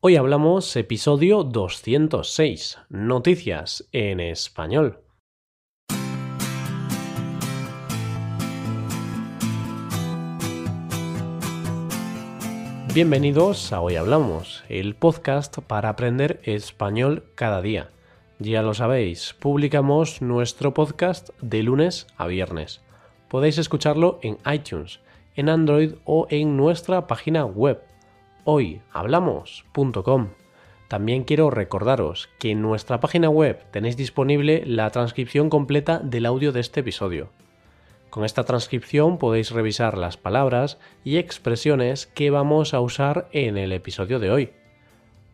Hoy hablamos episodio 206, Noticias en español. Bienvenidos a Hoy Hablamos, el podcast para aprender español cada día. Ya lo sabéis, publicamos nuestro podcast de lunes a viernes. Podéis escucharlo en iTunes, en Android o en nuestra página web hoyhablamos.com. También quiero recordaros que en nuestra página web tenéis disponible la transcripción completa del audio de este episodio. Con esta transcripción podéis revisar las palabras y expresiones que vamos a usar en el episodio de hoy.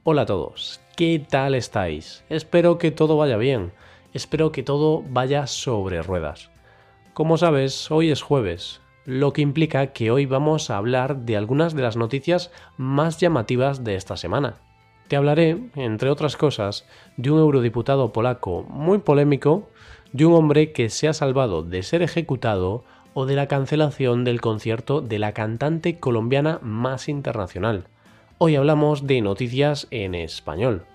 Hola a todos, ¿qué tal estáis? Espero que todo vaya bien, espero que todo vaya sobre ruedas. Como sabes, hoy es jueves, lo que implica que hoy vamos a hablar de algunas de las noticias más llamativas de esta semana. Te hablaré, entre otras cosas, de un eurodiputado polaco muy polémico, de un hombre que se ha salvado de ser ejecutado o de la cancelación del concierto de la cantante colombiana más internacional. Hoy hablamos de noticias en español.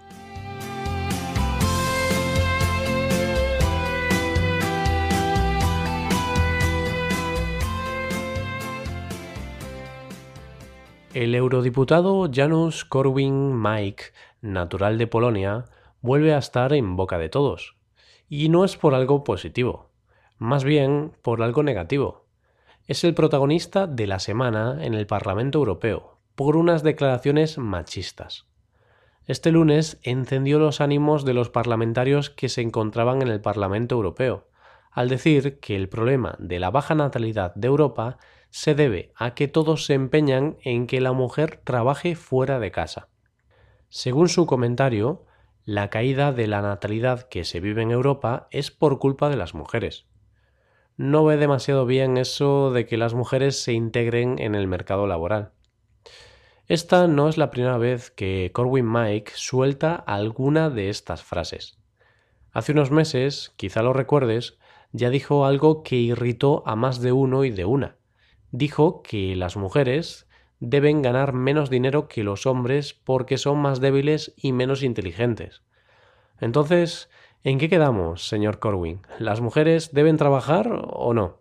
El eurodiputado Janusz Korwin-Mikke, natural de Polonia, vuelve a estar en boca de todos. Y no es por algo positivo, más bien por algo negativo. Es el protagonista de la semana en el Parlamento Europeo, por unas declaraciones machistas. Este lunes encendió los ánimos de los parlamentarios que se encontraban en el Parlamento Europeo, al decir que el problema de la baja natalidad de Europa se debe a que todos se empeñan en que la mujer trabaje fuera de casa. Según su comentario, la caída de la natalidad que se vive en Europa es por culpa de las mujeres. No ve demasiado bien eso de que las mujeres se integren en el mercado laboral. Esta no es la primera vez que Corwin Mike suelta alguna de estas frases. Hace unos meses, quizá lo recuerdes, ya dijo algo que irritó a más de uno y de una dijo que las mujeres deben ganar menos dinero que los hombres porque son más débiles y menos inteligentes. Entonces, ¿en qué quedamos, señor Corwin? ¿Las mujeres deben trabajar o no?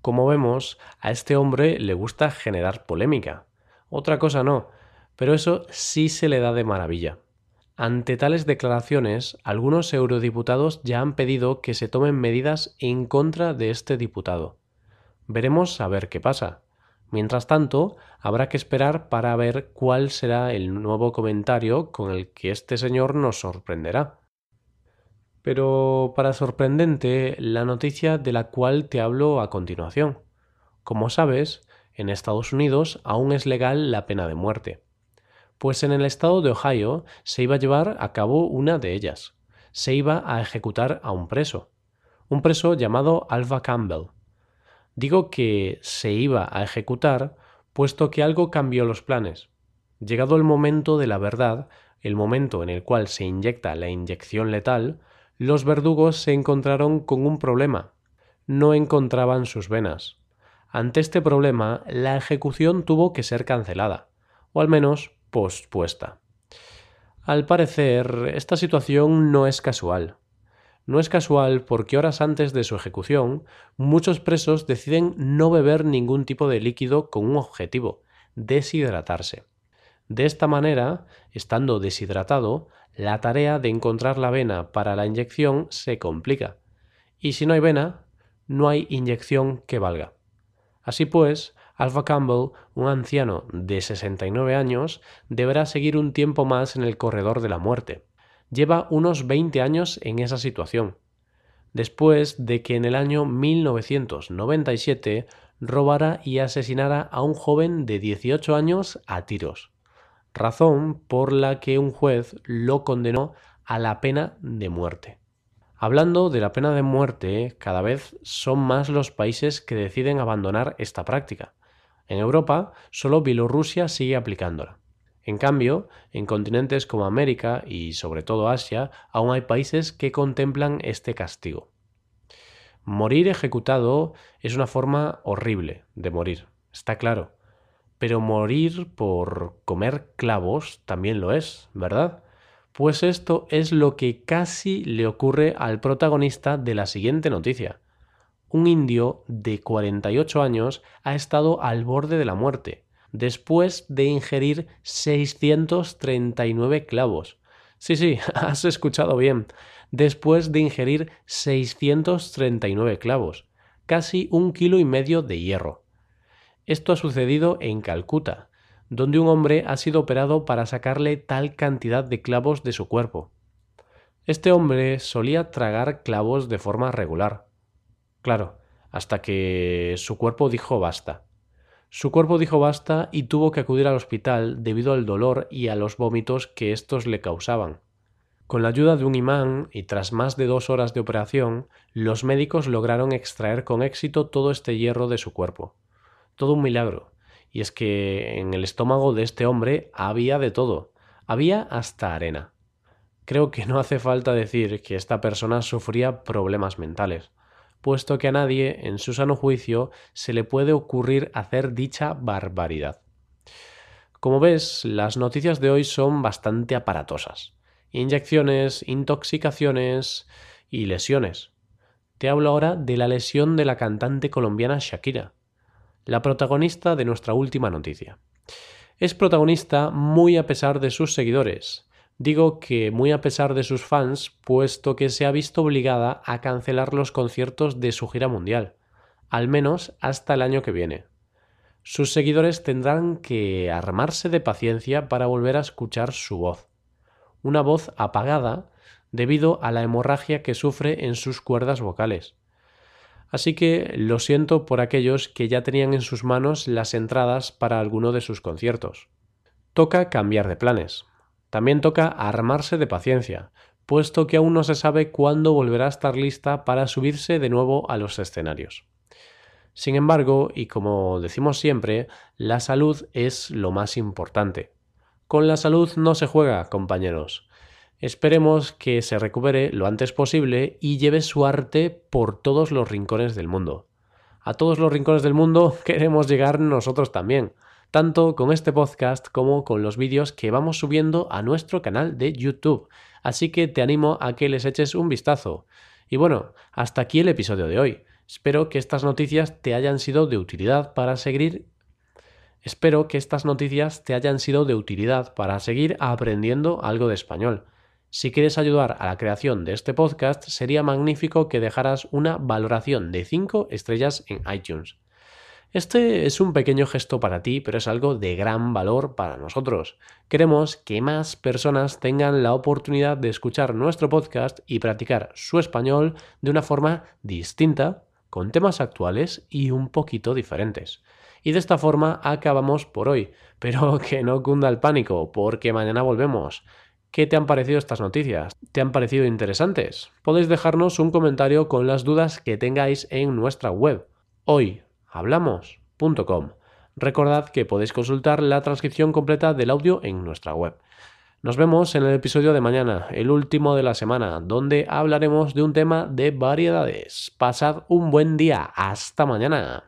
Como vemos, a este hombre le gusta generar polémica. Otra cosa no, pero eso sí se le da de maravilla. Ante tales declaraciones, algunos eurodiputados ya han pedido que se tomen medidas en contra de este diputado. Veremos a ver qué pasa. Mientras tanto, habrá que esperar para ver cuál será el nuevo comentario con el que este señor nos sorprenderá. Pero para sorprendente, la noticia de la cual te hablo a continuación. Como sabes, en Estados Unidos aún es legal la pena de muerte. Pues en el estado de Ohio se iba a llevar a cabo una de ellas. Se iba a ejecutar a un preso. Un preso llamado Alva Campbell Digo que se iba a ejecutar puesto que algo cambió los planes. Llegado el momento de la verdad, el momento en el cual se inyecta la inyección letal, los verdugos se encontraron con un problema. No encontraban sus venas. Ante este problema, la ejecución tuvo que ser cancelada, o al menos pospuesta. Al parecer, esta situación no es casual. No es casual porque horas antes de su ejecución, muchos presos deciden no beber ningún tipo de líquido con un objetivo, deshidratarse. De esta manera, estando deshidratado, la tarea de encontrar la vena para la inyección se complica. Y si no hay vena, no hay inyección que valga. Así pues, Alpha Campbell, un anciano de 69 años, deberá seguir un tiempo más en el corredor de la muerte lleva unos 20 años en esa situación, después de que en el año 1997 robara y asesinara a un joven de 18 años a tiros, razón por la que un juez lo condenó a la pena de muerte. Hablando de la pena de muerte, cada vez son más los países que deciden abandonar esta práctica. En Europa, solo Bielorrusia sigue aplicándola. En cambio, en continentes como América y sobre todo Asia, aún hay países que contemplan este castigo. Morir ejecutado es una forma horrible de morir, está claro, Pero morir por comer clavos también lo es, ¿verdad? Pues esto es lo que casi le ocurre al protagonista de la siguiente noticia. Un indio de 48 años ha estado al borde de la muerte, después de ingerir 639 clavos. Sí, sí, has escuchado bien. Después de ingerir 639 clavos, casi un kilo y medio de hierro. Esto ha sucedido en Calcuta, donde un hombre ha sido operado para sacarle tal cantidad de clavos de su cuerpo. Este hombre solía tragar clavos de forma regular. Claro, hasta que su cuerpo dijo basta. Su cuerpo dijo basta y tuvo que acudir al hospital debido al dolor y a los vómitos que estos le causaban. Con la ayuda de un imán y tras más de dos horas de operación, los médicos lograron extraer con éxito todo este hierro de su cuerpo. Todo un milagro. Y es que en el estómago de este hombre había de todo. Había hasta arena. Creo que no hace falta decir que esta persona sufría problemas mentales puesto que a nadie, en su sano juicio, se le puede ocurrir hacer dicha barbaridad. Como ves, las noticias de hoy son bastante aparatosas. Inyecciones, intoxicaciones y lesiones. Te hablo ahora de la lesión de la cantante colombiana Shakira, la protagonista de nuestra última noticia. Es protagonista muy a pesar de sus seguidores, Digo que muy a pesar de sus fans, puesto que se ha visto obligada a cancelar los conciertos de su gira mundial, al menos hasta el año que viene. Sus seguidores tendrán que armarse de paciencia para volver a escuchar su voz. Una voz apagada debido a la hemorragia que sufre en sus cuerdas vocales. Así que lo siento por aquellos que ya tenían en sus manos las entradas para alguno de sus conciertos. Toca cambiar de planes. También toca armarse de paciencia, puesto que aún no se sabe cuándo volverá a estar lista para subirse de nuevo a los escenarios. Sin embargo, y como decimos siempre, la salud es lo más importante. Con la salud no se juega, compañeros. Esperemos que se recupere lo antes posible y lleve su arte por todos los rincones del mundo. A todos los rincones del mundo queremos llegar nosotros también tanto con este podcast como con los vídeos que vamos subiendo a nuestro canal de YouTube. Así que te animo a que les eches un vistazo. Y bueno, hasta aquí el episodio de hoy. Espero que estas noticias te hayan sido de utilidad para seguir Espero que estas noticias te hayan sido de utilidad para seguir aprendiendo algo de español. Si quieres ayudar a la creación de este podcast, sería magnífico que dejaras una valoración de 5 estrellas en iTunes. Este es un pequeño gesto para ti, pero es algo de gran valor para nosotros. Queremos que más personas tengan la oportunidad de escuchar nuestro podcast y practicar su español de una forma distinta, con temas actuales y un poquito diferentes. Y de esta forma acabamos por hoy, pero que no cunda el pánico, porque mañana volvemos. ¿Qué te han parecido estas noticias? ¿Te han parecido interesantes? Podéis dejarnos un comentario con las dudas que tengáis en nuestra web. Hoy hablamos.com. Recordad que podéis consultar la transcripción completa del audio en nuestra web. Nos vemos en el episodio de mañana, el último de la semana, donde hablaremos de un tema de variedades. Pasad un buen día. Hasta mañana.